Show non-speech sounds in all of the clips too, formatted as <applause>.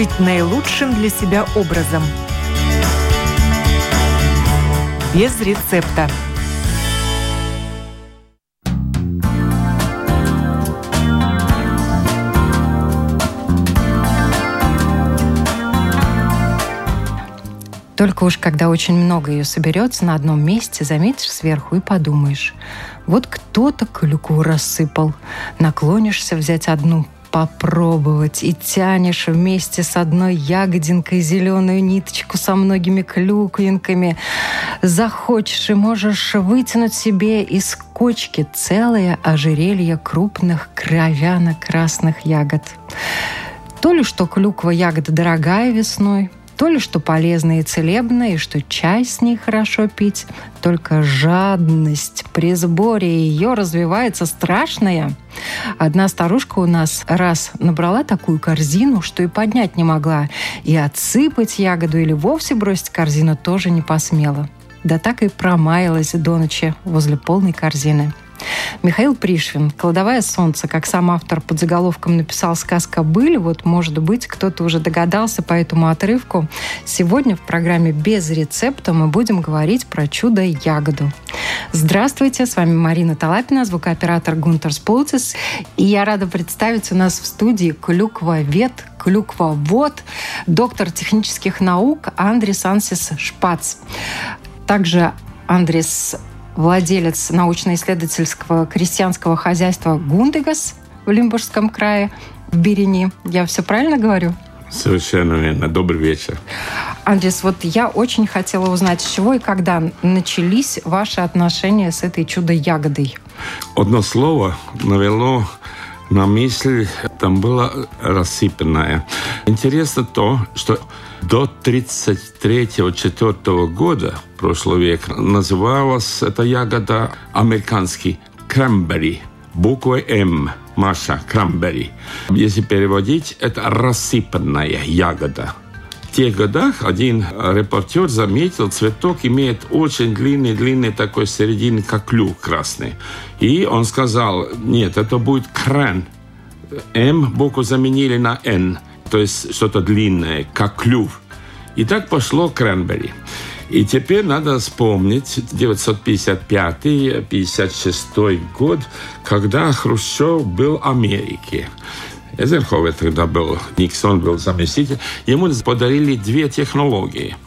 жить наилучшим для себя образом. Без рецепта. Только уж когда очень много ее соберется на одном месте, заметишь сверху и подумаешь, вот кто-то клюкву рассыпал. Наклонишься взять одну, попробовать и тянешь вместе с одной ягодинкой зеленую ниточку со многими клюквинками. Захочешь и можешь вытянуть себе из кочки целое ожерелье крупных кровяно-красных ягод. То ли что клюква ягода дорогая весной, то ли что полезно и целебно, и что чай с ней хорошо пить, только жадность при сборе ее развивается страшная. Одна старушка у нас раз набрала такую корзину, что и поднять не могла, и отсыпать ягоду или вовсе бросить корзину тоже не посмела. Да так и промаялась до ночи возле полной корзины. Михаил Пришвин «Кладовая солнце», как сам автор под заголовком написал сказка «Были», вот, может быть, кто-то уже догадался по этому отрывку. Сегодня в программе «Без рецепта» мы будем говорить про чудо-ягоду. Здравствуйте, с вами Марина Талапина, звукооператор Гунтер Сполтис. И я рада представить у нас в студии клюквовед, клюквовод, доктор технических наук Андрис Ансис Шпац. Также Андрес владелец научно-исследовательского крестьянского хозяйства «Гундегас» в Лимбургском крае, в Берени. Я все правильно говорю? Совершенно верно. Добрый вечер. Андрес, вот я очень хотела узнать, с чего и когда начались ваши отношения с этой чудо-ягодой? Одно слово навело на мысль, там было рассыпанное. Интересно то, что до 33-4 года прошлого века называлась эта ягода американский крамбери, буквой М. Маша, крамбери. Если переводить, это рассыпанная ягода. В тех годах один репортер заметил, цветок имеет очень длинный-длинный такой середины, как клюв красный. И он сказал, нет, это будет крен. М букву заменили на Н то есть что-то длинное, как клюв. И так пошло кренбери. И теперь надо вспомнить 1955-56 год, когда Хрущев был в Америке. Эзерховер тогда был, Никсон был заместитель. Ему подарили две технологии –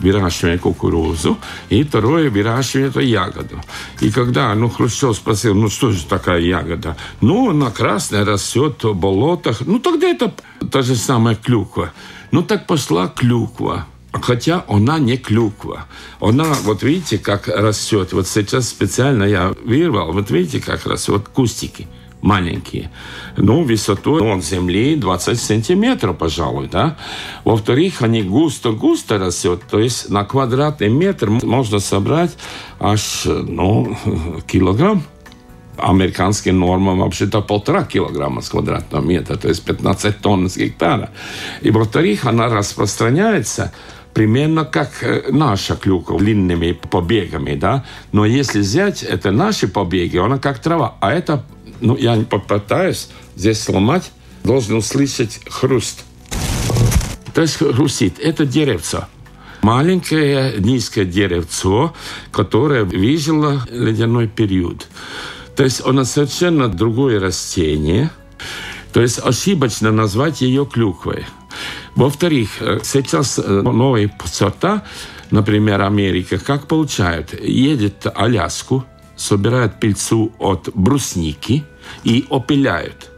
выращивание кукурузу, и второе выращивание эту ягоду. И когда ну, Хрущев спросил, ну что же такая ягода? Ну, на красной растет в болотах. Ну, тогда это та же самая клюква. Ну, так пошла клюква. Хотя она не клюква. Она, вот видите, как растет. Вот сейчас специально я вырвал. Вот видите, как растет. Вот кустики маленькие. Ну, высотой от земли 20 сантиметров, пожалуй, да. Во-вторых, они густо-густо растет, то есть на квадратный метр можно собрать аж, ну, <laughs> килограмм американским нормам вообще-то полтора килограмма с квадратного метра, то есть 15 тонн с гектара. И во-вторых, она распространяется примерно как э, наша клюква, длинными побегами, да. Но если взять это наши побеги, она как трава, а это ну, я попытаюсь здесь сломать, должен услышать хруст. То есть хрустит. Это деревце. Маленькое низкое деревцо, которое выжило ледяной период. То есть оно совершенно другое растение. То есть ошибочно назвать ее клюквой. Во-вторых, э, сейчас э, новые сорта, например, Америка, как получают? Едет Аляску, собирают пыльцу от брусники и опиляют.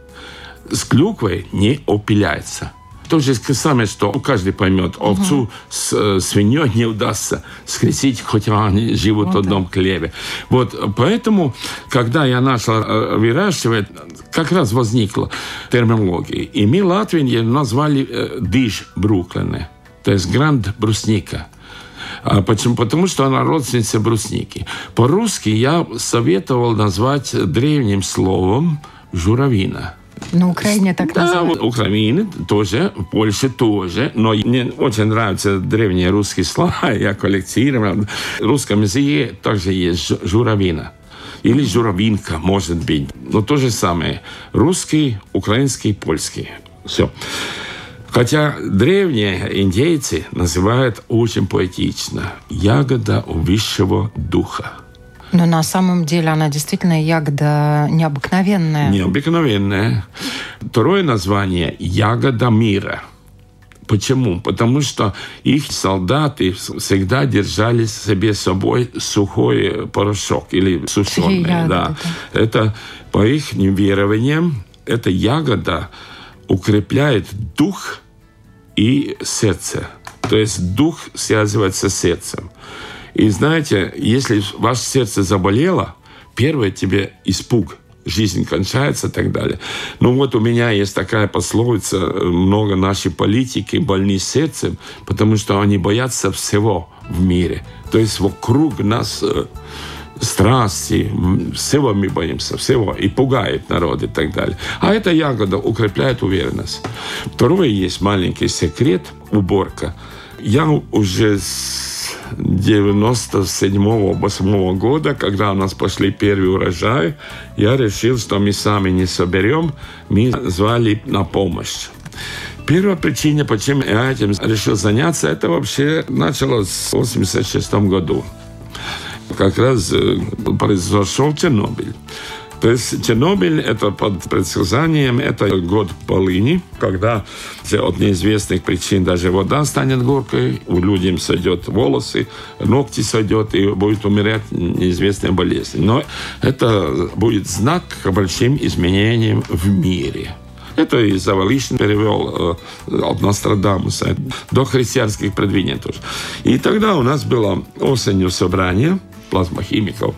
С клюквой не опиляется. То же самое, что каждый поймет, овцу угу. с э, свиньей не удастся скрестить, хоть они живут вот в одном хлебе. Вот, поэтому, когда я начал э, выращивать, как раз возникла терминология. И мы Латвии назвали э, дыш Бруклины, то есть гранд брусника. А почему? Потому что она родственница брусники. По-русски я советовал назвать древним словом журавина. На Украине так да, называют. Украине тоже, Польше тоже. Но мне очень нравятся древние русские слова, <laughs> я коллекционирую. В русском языке также есть журавина. Или журавинка, может быть. Но то же самое. Русский, украинский, польский. Все. Хотя древние индейцы называют очень поэтично «ягода высшего духа». Но на самом деле она действительно ягода необыкновенная. Необыкновенная. Второе название – ягода мира – Почему? Потому что их солдаты всегда держали себе с собой сухой порошок или сушеный. Ягоды, да. да. Это по их верованиям, эта ягода укрепляет дух и сердце. То есть дух связывается с сердцем. И знаете, если ваше сердце заболело, первое тебе испуг – жизнь кончается и так далее. Ну вот у меня есть такая пословица, много нашей политики больны сердцем, потому что они боятся всего в мире. То есть вокруг нас э, страсти, всего мы боимся, всего, и пугает народ и так далее. А эта ягода укрепляет уверенность. Второе есть маленький секрет – уборка. Я уже с 97-8 года, когда у нас пошли первые урожаи, я решил, что мы сами не соберем, мы звали на помощь. Первая причина, почему я этим решил заняться, это вообще началось в 86 году. Как раз э, произошел Чернобыль. То есть Чернобыль, это под предсказанием, это год полыни, когда от неизвестных причин даже вода станет горкой, у людей сойдет волосы, ногти сойдет и будет умирать неизвестная болезнь. Но это будет знак к большим изменениям в мире. Это и Завалишин перевел э, от Нострадамуса до христианских предвидений тоже. И тогда у нас было осенью собрание плазмохимиков.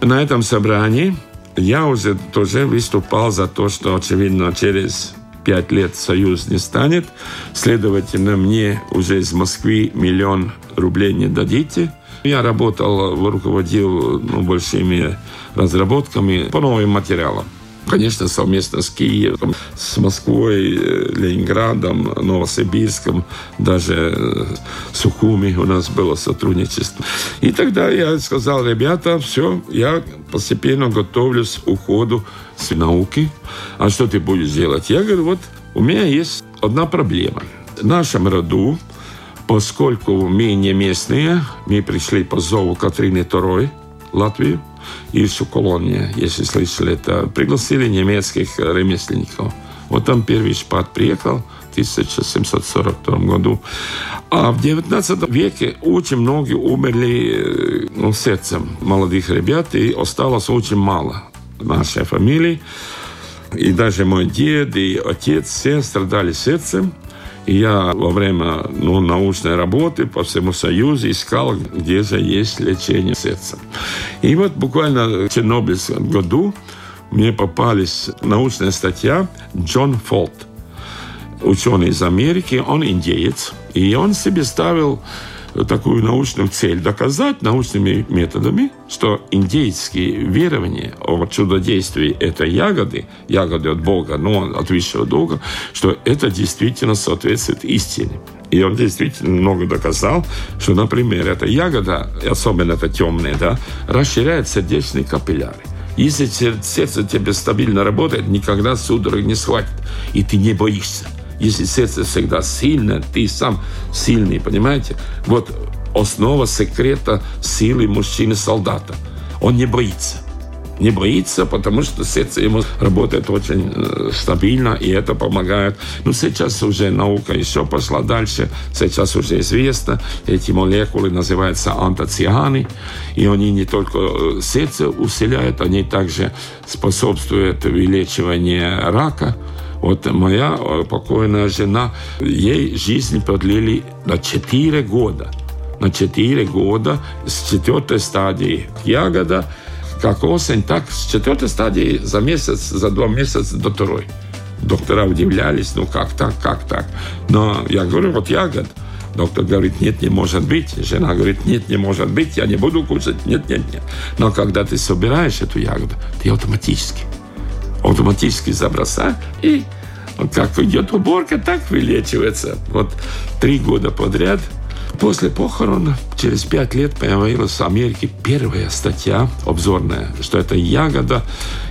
На этом собрании я уже тоже выступал за то, что, очевидно, через пять лет Союз не станет. Следовательно, мне уже из Москвы миллион рублей не дадите. Я работал, руководил ну, большими разработками по новым материалам. Конечно, совместно с Киевом, с Москвой, э, Ленинградом, Новосибирском, даже э, Сухуми у нас было сотрудничество. И тогда я сказал, ребята, все, я постепенно готовлюсь к уходу с науки. А что ты будешь делать? Я говорю, вот у меня есть одна проблема. В нашем роду, поскольку мы не местные, мы пришли по зову Катрины II, Латвию, Ильичу колония, если слышали это, пригласили немецких ремесленников. Вот там первый шпат приехал в 1742 году. А в 19 веке очень многие умерли э, ну, сердцем молодых ребят, и осталось очень мало нашей фамилии. И даже мой дед и отец все страдали сердцем. Я во время ну, научной работы по всему Союзу искал, где же есть лечение сердца. И вот буквально в Чернобыльском году мне попались научная статья Джон Фолт, ученый из Америки, он индеец, и он себе ставил такую научную цель доказать научными методами, что индейские верования о чудодействии этой ягоды, ягоды от Бога, но от высшего духа, что это действительно соответствует истине. И он действительно много доказал, что, например, эта ягода, особенно это темная, да, расширяет сердечные капилляры. Если сердце тебе стабильно работает, никогда судорог не схватит, и ты не боишься. Если сердце всегда сильное, ты сам сильный, понимаете? Вот основа секрета силы мужчины-солдата. Он не боится. Не боится, потому что сердце ему работает очень э, стабильно, и это помогает. Но сейчас уже наука еще пошла дальше. Сейчас уже известно, эти молекулы называются антоцианы, и они не только э, сердце усиляют, они также способствуют вылечиванию рака, вот моя э, покойная жена, ей жизнь продлили на 4 года. На 4 года с четвертой стадии ягода, как осень, так с четвертой стадии за месяц, за два месяца до второй. Доктора удивлялись, ну как так, как так. Но я говорю, вот ягод. Доктор говорит, нет, не может быть. Жена говорит, нет, не может быть, я не буду кушать. Нет, нет, нет. Но когда ты собираешь эту ягоду, ты автоматически автоматически забросать, и как идет уборка, так вылечивается. Вот три года подряд После похорон, через пять лет, появилась в Америке первая статья обзорная, что это ягода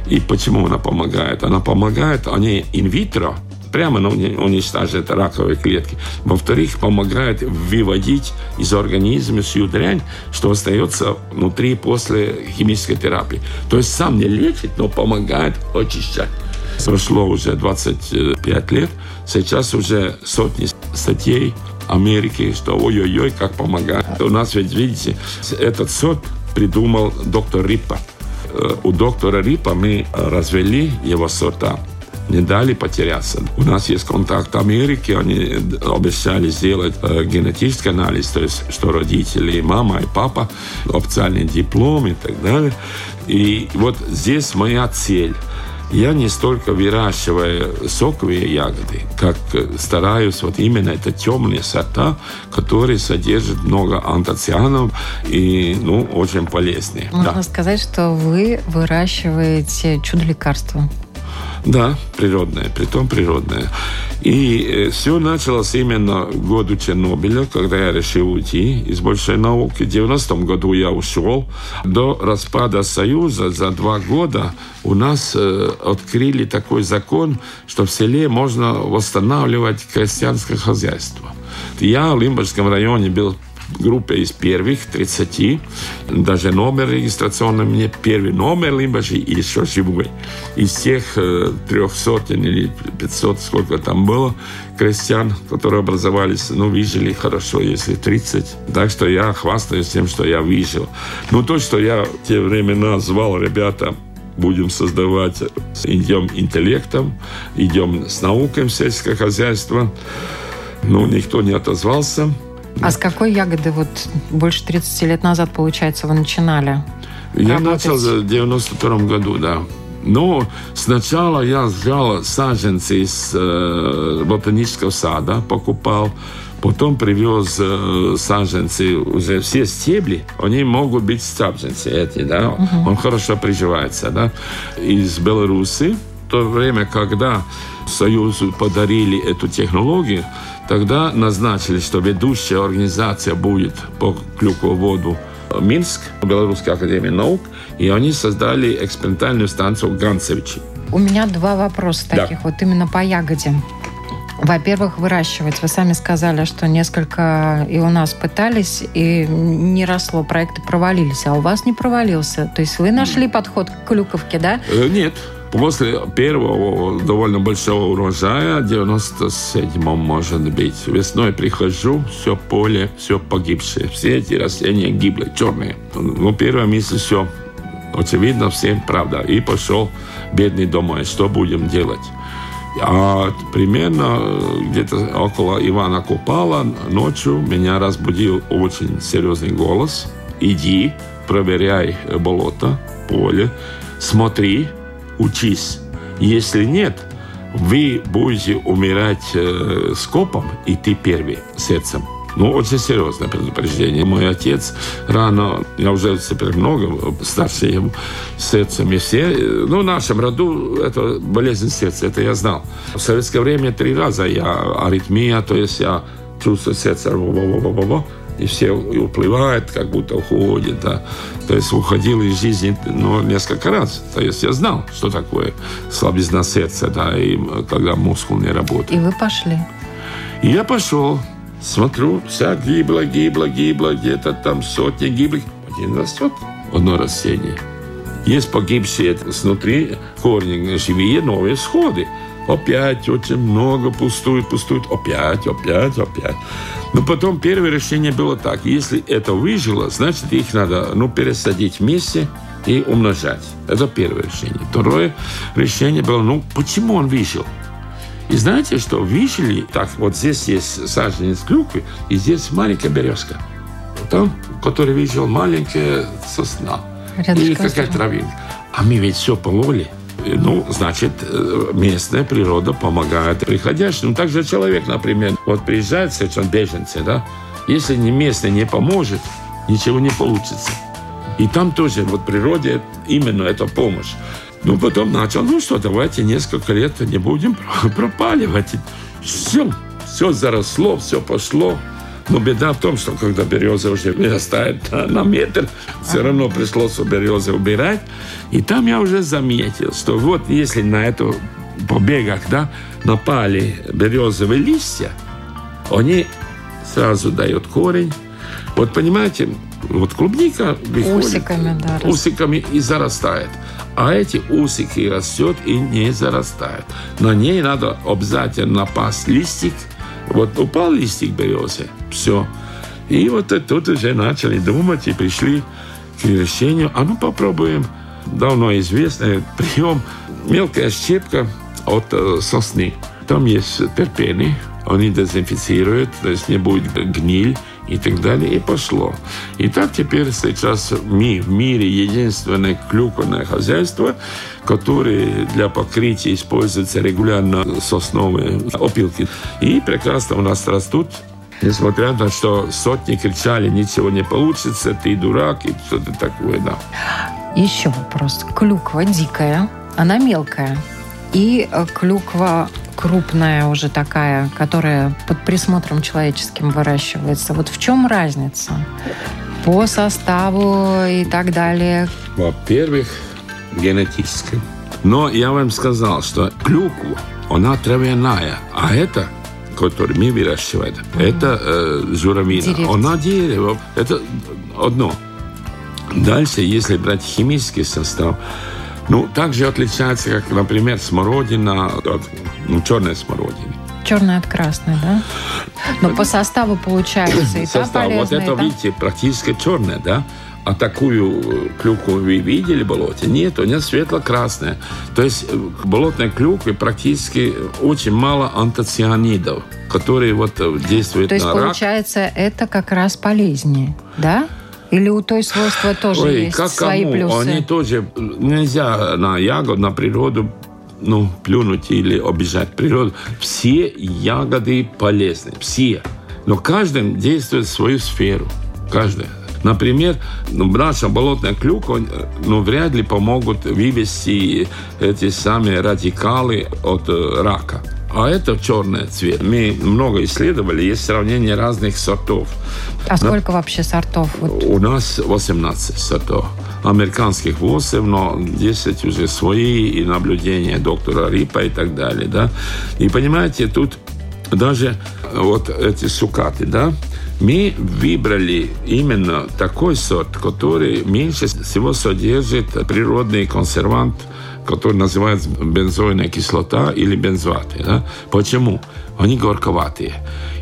и почему она помогает. Она помогает, они инвитро прямо ну, уничтожает раковые клетки. Во-вторых, помогает выводить из организма всю дрянь, что остается внутри после химической терапии. То есть сам не лечит, но помогает очищать. Прошло уже 25 лет, сейчас уже сотни статей Америки, что ой-ой-ой, как помогает. У нас ведь, видите, этот сорт придумал доктор Риппа. Э, у доктора Риппа мы развели его сорта не дали потеряться. У нас есть контакт Америки, они обещали сделать э, генетический анализ, то есть что родители, мама и папа, официальный диплом и так далее. И вот здесь моя цель – я не столько выращиваю соковые ягоды, как стараюсь вот именно это темные сорта, которые содержат много антоцианов и ну, очень полезные. Можно да. сказать, что вы выращиваете чудо-лекарство. Да, природное, притом природное. И э, все началось именно в году Чернобыля, когда я решил уйти из большой науки. В 90-м году я ушел. До распада Союза за два года у нас э, открыли такой закон, что в селе можно восстанавливать крестьянское хозяйство. Я в Лимбургском районе был группе из первых 30. Даже номер регистрационный мне первый номер Лимбаши и еще живой. Из тех трех сотен или 500, сколько там было, крестьян, которые образовались, ну, выжили хорошо, если 30. Так что я хвастаюсь тем, что я выжил. Ну, то, что я в те времена звал ребята будем создавать, идем интеллектом, идем с наукой сельское хозяйство. Ну, никто не отозвался. А с какой ягоды вот больше 30 лет назад, получается, вы начинали? Я работать? начал в 92 году, да. Но сначала я взял саженцы из э, ботанического сада, покупал. Потом привез э, саженцы, уже все стебли, они могут быть саженцы эти, да. Угу. Он хорошо приживается, да. Из Беларуси. То время, когда Союзу подарили эту технологию, Тогда назначили, что ведущая организация будет по клюквоводу Минск, Белорусская академия наук, и они создали экспериментальную станцию Ганцевичи. У меня два вопроса таких, да. вот именно по ягоде. Во-первых, выращивать. Вы сами сказали, что несколько и у нас пытались, и не росло, проекты провалились, а у вас не провалился. То есть вы нашли подход к клюковке, да? Э, нет. После первого довольно большого урожая, 97-м, может быть, весной прихожу, все поле, все погибшее. Все эти растения гибли, черные. Ну, первое месяц все очевидно всем правда. И пошел бедный домой. Что будем делать? А примерно где-то около Ивана Купала ночью меня разбудил очень серьезный голос. Иди, проверяй болото, поле, смотри, учись. Если нет, вы будете умирать э, скопом, и ты первый сердцем. Ну, очень серьезное предупреждение. Мой отец рано, я уже теперь много старше ему, сердцем и все. Ну, в нашем роду это болезнь сердца, это я знал. В советское время три раза я аритмия, то есть я чувствую сердце, и все уплывает, как будто уходит. Да. То есть уходил из жизни ну, несколько раз. То есть я знал, что такое слабизна сердца, да, и когда мускул не работает. И вы пошли? И я пошел. Смотрю, вся гибла, гибла, гибла, где-то там сотни гиблых. Один растет, одно растение. Есть погибшие снутри корни, живые новые сходы. Опять очень много пустует, пустует, опять, опять, опять. Но потом первое решение было так. Если это выжило, значит, их надо ну, пересадить вместе и умножать. Это первое решение. Второе решение было, ну, почему он выжил? И знаете, что выжили, так, вот здесь есть саженец клюквы, и здесь маленькая березка. Там, который выжил, маленькая сосна. Рядышком или какая травинка. А мы ведь все пололи ну, значит, э, местная природа помогает приходящим. Ну, также человек, например, вот приезжает совершенно беженцы, да, если не местный не поможет, ничего не получится. И там тоже вот природе именно эта помощь. Ну, потом начал, ну что, давайте несколько лет не будем <laughs> пропаливать. Все, все заросло, все пошло. Но беда в том, что когда береза уже вырастает на метр, все равно пришлось березы убирать. И там я уже заметил, что вот если на эту побегах, да, напали березовые листья, они сразу дают корень. Вот понимаете, вот клубника выходит Усиками, да, усиками и зарастает. А эти усики растет и не зарастает. На ней надо обязательно напасть листик. Вот упал листик березы, все. И вот тут уже начали думать и пришли к решению, а ну попробуем давно известный прием мелкая щепка от э, сосны. Там есть терпены, они дезинфицируют, то есть не будет гниль и так далее, и пошло. И так теперь сейчас в мире единственное клюквенное хозяйство, которое для покрытия используется регулярно сосновые опилки. И прекрасно у нас растут Несмотря на то, что сотни кричали, ничего не получится, ты дурак и что-то такое, да. Еще вопрос. Клюква дикая, она мелкая. И э, клюква крупная уже такая, которая под присмотром человеческим выращивается. Вот в чем разница? По составу и так далее. Во-первых, генетически. Но я вам сказал, что клюква, она травяная, а это который мы выращиваем, это э, журавлина. Деревце. Она дерево. Это одно. Дальше, если брать химический состав, ну, также отличается, как, например, смородина от ну, черной смородины. Черная от красной, да? Но по составу получается и та Состав. Вот полезная, это, и та- видите, практически черная, да? А такую клюкву вы видели в болоте? Нет, у нее светло-красная. То есть э, к болотной клюкве практически очень мало антоцианидов, которые вот э, действуют То есть, на рак. получается, это как раз полезнее, да? Или у той свойства тоже Ой, есть как свои кому? плюсы? Они тоже нельзя на ягод, на природу ну, плюнуть или обижать природу. Все ягоды полезны, все. Но каждый действует в свою сферу. Каждый. Например, ну, наша болотная клюква ну, вряд ли помогут вывести эти самые радикалы от э, рака. А это черный цвет. Мы много исследовали, есть сравнение разных сортов. А сколько вообще сортов? Вот У нас 18 сортов. Американских 8, но 10 уже свои, и наблюдения доктора Рипа и так далее. Да? И понимаете, тут даже вот эти сукаты, да, мы выбрали именно такой сорт, который меньше всего содержит природный консервант, который называется бензойная кислота или бензоаты. Да? Почему? Они горьковатые.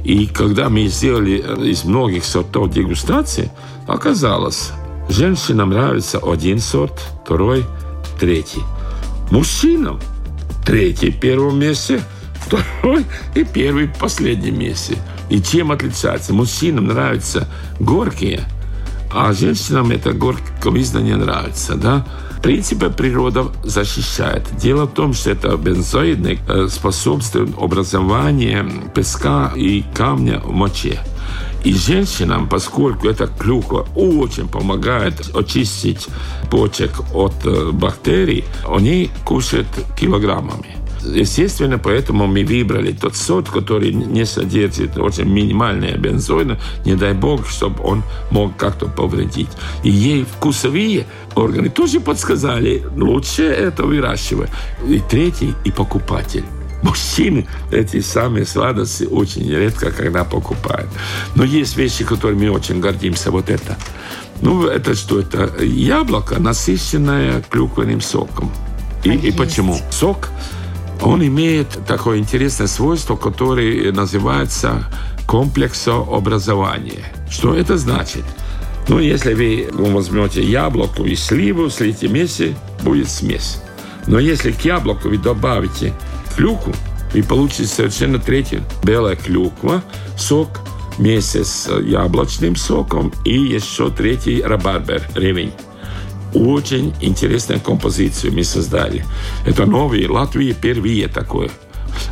И когда мы сделали из многих сортов дегустации, оказалось, женщинам нравится один сорт, второй, третий. Мужчинам третий в первом месте, <laughs> второй и первый в последнем месте. И чем отличается? Мужчинам нравятся горькие, а женщинам это горьковизна не нравится, да? Принципе, природа защищает. Дело в том, что это бензоидный э, способствует образованию песка и камня в моче. И женщинам, поскольку эта клюква очень помогает очистить почек от э, бактерий, они кушают килограммами. Естественно, поэтому мы выбрали тот сорт, который не содержит очень минимальные бензоины, не дай бог, чтобы он мог как-то повредить. И ей вкусовые органы тоже подсказали, лучше это выращивать. И третий, и покупатель. Мужчины эти самые сладости очень редко когда покупают. Но есть вещи, которыми мы очень гордимся. Вот это. Ну, это что? Это яблоко, насыщенное клюквенным соком. И, А и есть. почему? Сок, он имеет такое интересное свойство, которое называется комплексообразование. Что это значит? Ну, если вы возьмете яблоко и сливу, слите вместе, будет смесь. Но если к яблоку вы добавите клюкву, вы получите совершенно третью. Белая клюква, сок вместе с яблочным соком и еще третий рабарбер, ревень. Очень интересную композицию мы создали. Это новые, Латвии первые такое.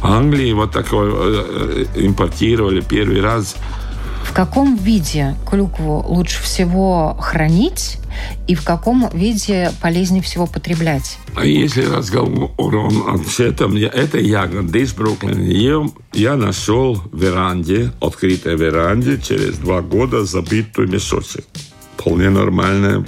Англии вот такое э, э, импортировали первый раз. В каком виде клюкву лучше всего хранить и в каком виде полезнее всего потреблять? А если разговор о этом, это ягода из Бруклина. Ее я нашел в веранде, открытой веранде, через два года забитую мешочек. Вполне нормальная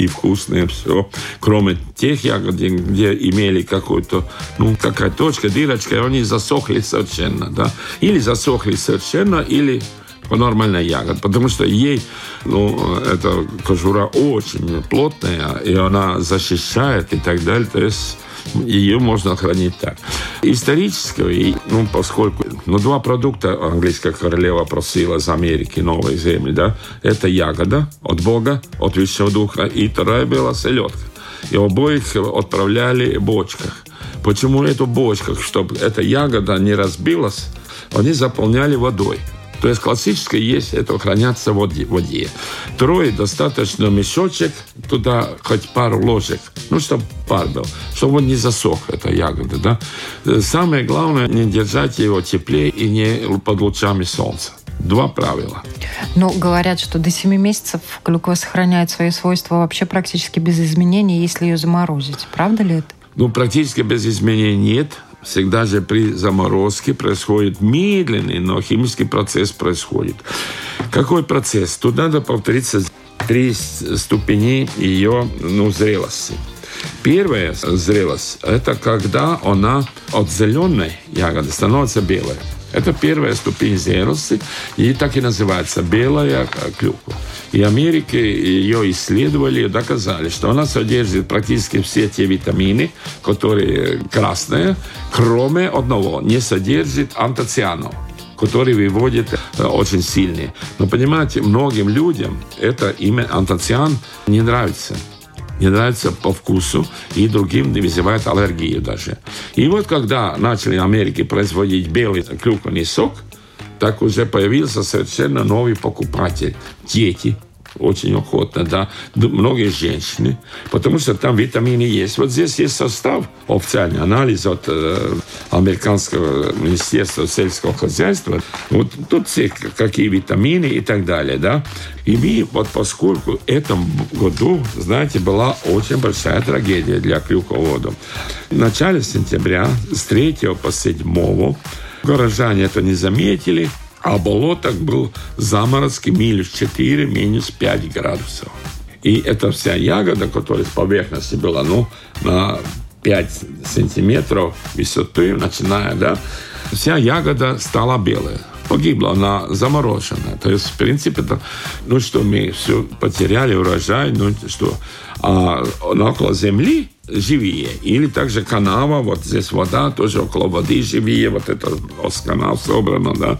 и вкусные все. Кроме тех ягод, где имели какую-то, ну, какая точка, дырочка, и они засохли совершенно, да. Или засохли совершенно, или нормальная ягода, потому что ей, ну, эта кожура очень плотная, и она защищает и так далее. То есть ее можно хранить так. Исторически, ну, поскольку ну, два продукта английская королева просила из Америки, новой земли, да, это ягода от Бога, от Высшего Духа, и вторая была селедка. И обоих отправляли в бочках. Почему эту бочках? Чтобы эта ягода не разбилась, они заполняли водой. То есть классическое есть это хранятся в воде. воде. Трое достаточно мешочек, туда хоть пару ложек, ну, чтобы пар был, чтобы он не засох, эта ягода. Да? Самое главное, не держать его теплее и не под лучами солнца. Два правила. Ну, говорят, что до 7 месяцев клюква сохраняет свои свойства вообще практически без изменений, если ее заморозить. Правда ли это? Ну, практически без изменений нет всегда же при заморозке происходит медленный, но химический процесс происходит. Какой процесс? Тут надо повториться три ступени ее ну, зрелости. Первая зрелость – это когда она от зеленой ягоды становится белой. Это первая ступень зрелости, и так и называется белая клюква. И Америки ее исследовали и доказали, что она содержит практически все те витамины, которые красные, кроме одного, не содержит антоцианов который выводит э, очень сильные. Но понимаете, многим людям это имя антоциан не нравится не нравится по вкусу, и другим вызывает аллергию даже. И вот когда начали в Америке производить белый клюквенный сок, так уже появился совершенно новый покупатель. Дети – очень охотно, да, многие женщины, потому что там витамины есть. Вот здесь есть состав, официальный анализ от э, американского министерства сельского хозяйства. Вот тут все какие витамины и так далее, да. И мы, вот поскольку в этом году, знаете, была очень большая трагедия для клюководов. В начале сентября с 3 по 7 горожане это не заметили, а болотах был заморозки минус 4, минус 5 градусов. И эта вся ягода, которая с поверхности была, ну, на 5 сантиметров высоты, начиная, да, вся ягода стала белая. Погибла, она заморожена. То есть, в принципе, это, ну что, мы все потеряли урожай, ну что, а около земли живее. Или также канава, вот здесь вода, тоже около воды живее, вот это канал собрано, да.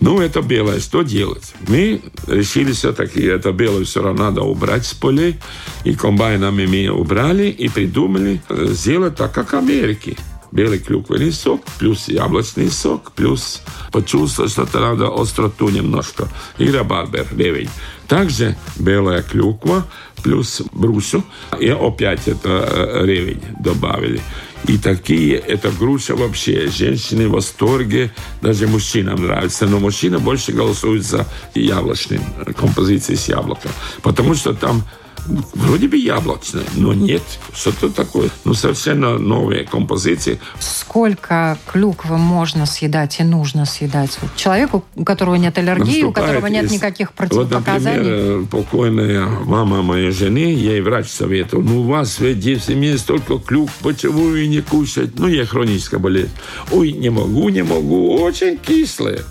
Ну, это белое, что делать? Мы решили все-таки, это белое все равно надо убрать с полей, и комбайнами мы убрали и придумали э, сделать так, как в Америке белый клюквенный сок, плюс яблочный сок, плюс почувствовать, что-то надо остроту немножко, и рабарбер, ревень. Также белая клюква, плюс брусу, и опять это э, ревень добавили. И такие, это груша вообще. Женщины в восторге, даже мужчинам нравится. Но мужчина больше голосует за яблочным, э, композицией с яблоком. Потому что там вроде бы яблочное, но нет, что-то такое. Ну, совершенно новые композиции. Сколько клюквы можно съедать и нужно съедать? человеку, у которого нет аллергии, у которого нет из... никаких противопоказаний? Вот, например, покойная мама моей жены, ей врач советовал, ну, у вас в семье столько клюк, почему вы не кушать? Ну, я хроническая болезнь. Ой, не могу, не могу, очень кислые.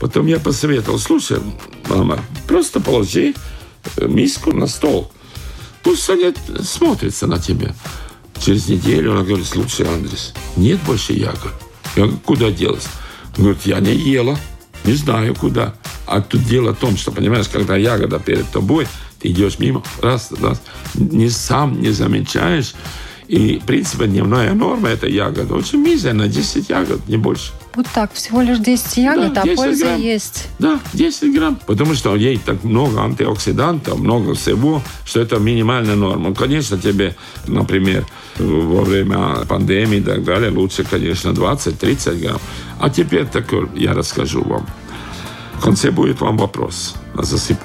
Потом я посоветовал, слушай, мама, просто положи миску на стол – Пусть они смотрятся на тебя. Через неделю она говорит, слушай, Андрес, нет больше ягод. Я говорю, куда делась? Он говорит, я не ела, не знаю куда. А тут дело в том, что, понимаешь, когда ягода перед тобой, ты идешь мимо, раз, раз, не сам не замечаешь. И, в принципе, дневная норма – это ягода. Очень мизерно, 10 ягод, не больше. Вот так, всего лишь 10 ягод, да, 10 а польза грамм. есть. Да, 10 грамм. Потому что ей так много антиоксидантов, много всего, что это минимальная норма. Конечно, тебе, например, во время пандемии и так далее, лучше, конечно, 20-30 грамм. А теперь такой я расскажу вам. В конце будет вам вопрос. Засыпу.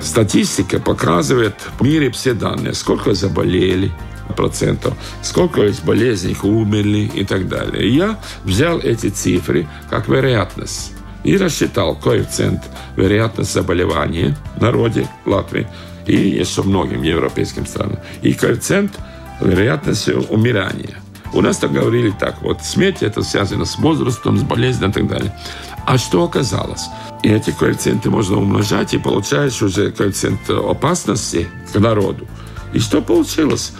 Статистика показывает в мире все данные. Сколько заболели, процентов, сколько из болезней умерли и так далее. И я взял эти цифры как вероятность и рассчитал коэффициент вероятности заболевания в народе Латвии и еще многим европейским странам. И коэффициент вероятности умирания. У нас так говорили так, вот смерть это связано с возрастом, с болезнью и так далее. А что оказалось? И эти коэффициенты можно умножать, и получаешь уже коэффициент опасности к народу. И что получилось?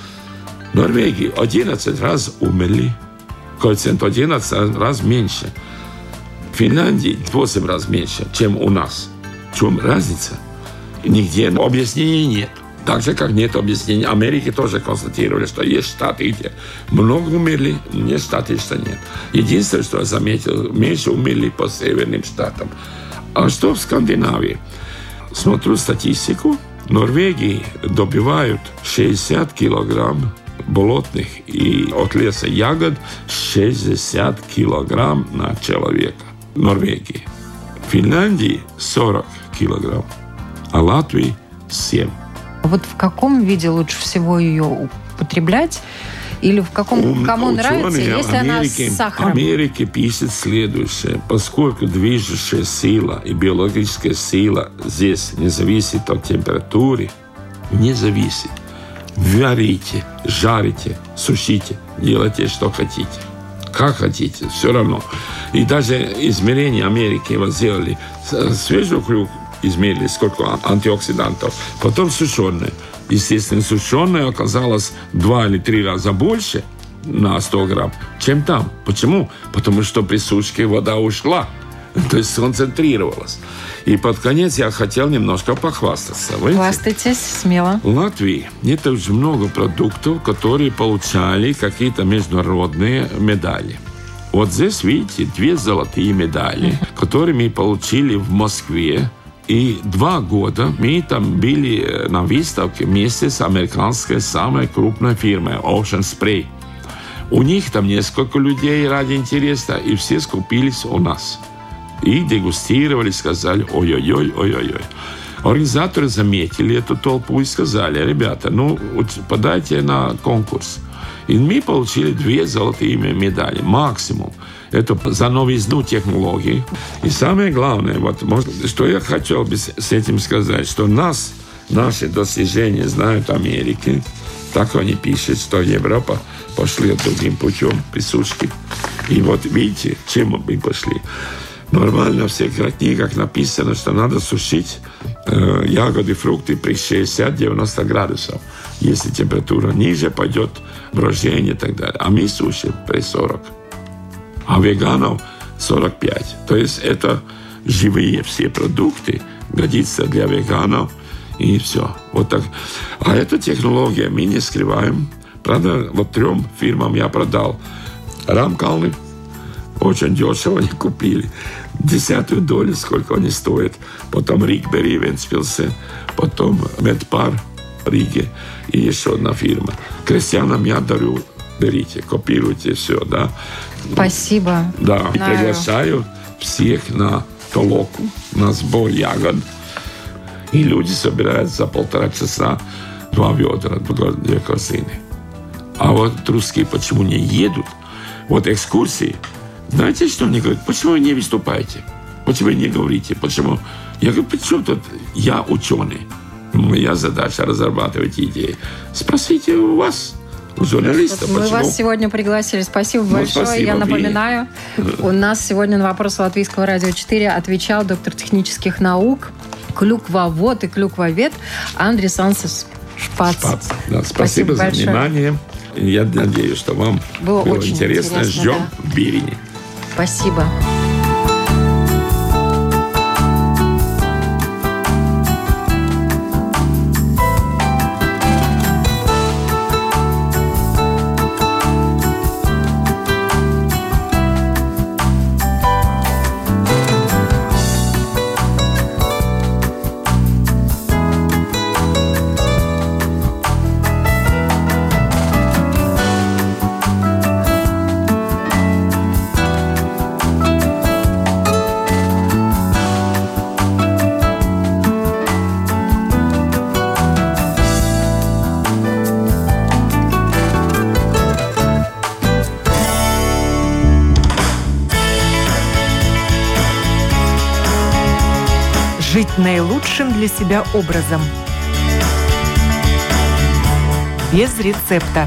Норвегии 11 раз умерли, коэффициент 11 раз меньше. В Финляндии 8 раз меньше, чем у нас. В чем разница? Нигде объяснений нет. Так же, как нет объяснений. Америки тоже констатировали, что есть штаты, где много умерли, нет штаты, что нет. Единственное, что я заметил, меньше умерли по северным штатам. А что в Скандинавии? Смотрю статистику. В Норвегии добивают 60 килограмм болотных и от леса ягод 60 килограмм на человека. Норвегии. Финляндии 40 килограмм, а Латвии 7. Вот в каком виде лучше всего ее употреблять? Или в каком, кому нравится, если Америки, она с сахаром? Америки пишет следующее. Поскольку движущая сила и биологическая сила здесь не зависит от температуры, не зависит. Варите, жарите, сушите, делайте, что хотите. Как хотите, все равно. И даже измерения Америки вот сделали. Свежую клюкву измерили, сколько антиоксидантов. Потом сушеные. Естественно, сушеные оказалось два или три раза больше на 100 грамм, чем там. Почему? Потому что при сушке вода ушла, <laughs> то есть сконцентрировалась. И под конец я хотел немножко похвастаться. Хвастайтесь смело. В Латвии нет очень много продуктов, которые получали какие-то международные медали. Вот здесь, видите, две золотые медали, которые мы получили в Москве и два года мы там были э, на выставке вместе с американской самой крупной фирмой Ocean Spray. У них там несколько людей ради интереса, и все скупились у нас. И дегустировали, сказали, ой-ой-ой, ой-ой-ой. Организаторы заметили эту толпу и сказали, ребята, ну, подайте на конкурс. И мы получили две золотые медали, максимум. Это за новизну технологий. И самое главное, вот, что я хотел бы с этим сказать, что нас, наши достижения знают Америки. Так они пишут, что Европа пошли другим путем присушки. И вот видите, чем мы пошли. Нормально в всех книгах написано, что надо сушить э, ягоды, фрукты при 60-90 градусов. Если температура ниже, пойдет брожение и так далее. А мы сушим при 40 а веганов 45. То есть это живые все продукты, годится для веганов, и все. Вот так. А эта технология мы не скрываем. Правда, вот трем фирмам я продал рамкалны. Очень дешево они купили. Десятую долю, сколько они стоят. Потом Ригбери Венспилсе, потом Медпар Риге и еще одна фирма. Крестьянам я дарю берите, копируйте все, да. Спасибо. Да, Знаю. приглашаю всех на толоку, на сбор ягод. И люди собирают за полтора часа два ведра, две корзины. А вот русские почему не едут? Вот экскурсии. Знаете, что мне говорят? Почему вы не выступаете? Почему вы не говорите? Почему? Я говорю, почему тут я ученый? Моя задача разрабатывать идеи. Спросите у вас журналиста. Мы Почему? вас сегодня пригласили. Спасибо ну, большое. Спасибо, Я напоминаю, <laughs> у нас сегодня на вопрос Латвийского радио 4 отвечал доктор технических наук, клюквовод и клюквовед Андрей Сансес Шпац. Шпац. Да, спасибо, спасибо за большое. внимание. Я надеюсь, что вам было, было очень интересно. интересно Ждем да. в Бирине. Спасибо. наполнили себя образом. Без рецепта.